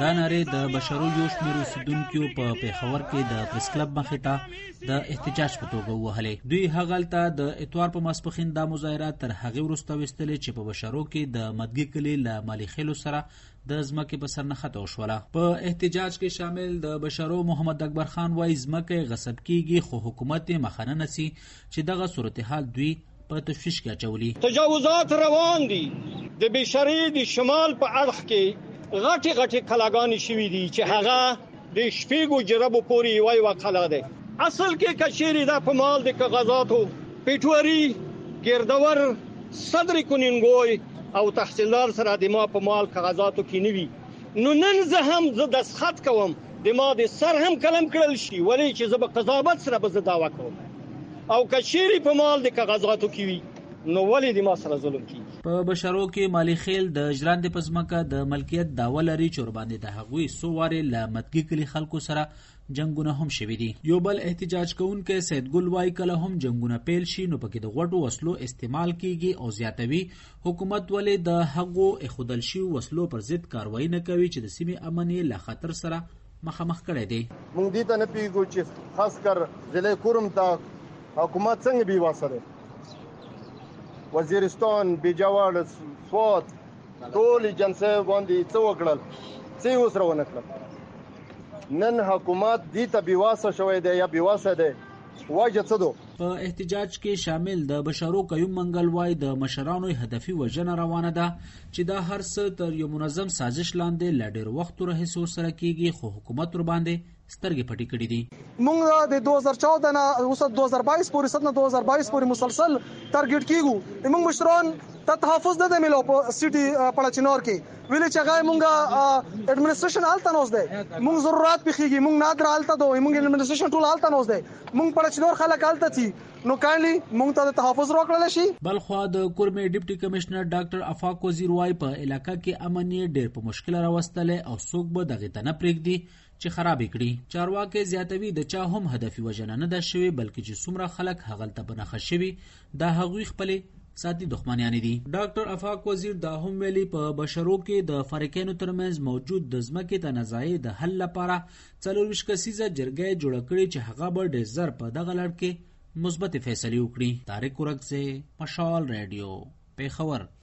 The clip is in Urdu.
دا ناره د بشرو یو شمیر اوسیدونکو په پیښور کې د پریس کلب مخې ته د احتجاج په توګه وهلې دوی هغلته د اتوار په ماسپخین د مظاهره تر هغه وروسته وستلې چې په بشرو کې د مدګي کلی له مالی خلو سره د ځمکې په سر نخته وشوله. په احتجاج کې شامل د بشرو محمد اکبر خان وای ځمکې غصب کیږي خو حکومت مخنه نسی چې دغه صورتحال دوی په تشویش کې اچولي. تجاوزات روان دي. د بشری د شمال په اړخ کې غټي غټي کلاګانی شوې دي، چې هغه د شپږو جربو پوري وای وا کلا ده. اصل کې کشيري د په مال د کاغذاتو پیټوري، ګردور صدر کونینګوي او تحصیلدار سره د ما په مال کاغذاتو کې نیوي نو نن زه هم زه د خط کوم، د ما د سر هم کلم کړل شي، ولی چې زه به قضاوت سره به زه داوا کوم. او کشيري په مال د کاغذاتو کې وي، نو ولی د ما سره ظلم کی په بشرو کې مالی خیل د ژوند په د ملکیت داوا لري چې باندې د هغوی سو واره ل مدګي کلی خلکو سره جنگونه هم شوي دي. یو بل احتجاج کوونکې سید ګل وای کله هم جنگونه پیل شي، نو پکې د غټو وسلو استعمال کیږي او زیاتوي. حکومت ولې د هغو اخودل شي وسلو پر ضد کاروایی نه کوي چې د سیمې امن یې له خطر سره مخامخ کړی دی. مونږ دې ته نه پیګو چې خاص کر ضلع کورم ته حکومت څنګه بي واسره وزیرستان بیجاوړ سوات ټول جنسه باندې څه وکړل؟ څه وسره ونه کړل؟ نن حکومت دې ته بیواسه شوې ده یا بیواسه ده واجه څه دو؟ په احتجاج کې شامل د بشرو قیوم منګل وای د مشرانو هدفي وجنه روانه ده چې دا هر څه تر یو منظم سازش لاندې لډیر وخت راهیسو سره کیږي خو حکومت ور باندې سترګې پټې کړې دي. مونږ د 2014 نه اوس 2022 پورې سره 2022 پورې مسلسل ټارګټ کیګو موږ مشران ته تحفظ نه ملو په سټي پړچنور کې ویلې چې هغه مونږه اډمنستریشن حالت نوز ده مونږ ضرورت بخيږي مونږ نادر حالت ده مونږ اډمنستریشن ټول حالت نوز ده مونږ پړچنور خلک حالت تي نو کانلی مونږ ته تحفظ روکړل شي بل خو د کورمې ډیپټي کمشنر ډاکټر افاق وزیر وای په علاقې کې امن ډېر په مشکل راوستلې او څوک به دغه تنه پرېږدي چې خراب کړي چارواکي زیاتوي د چا هم هدفي وجنه نه ده شوی بلکې چې څومره خلک هغلته بنخښ شوی۔ دا هغوی خپل ساتي دښمنیان دي ډاکټر افاق وزیر دا هم ویلي په بشرو کې د فریقینو ترمنځ موجود د ځمکې د نزاعي د حل لپاره څلور کسیزه جرګه جوړه کړې چې هغه به ډېر زر په دغه لړ کې مثبت فیصله وکړي طارق ورک سے مشال ریډیو پیښور۔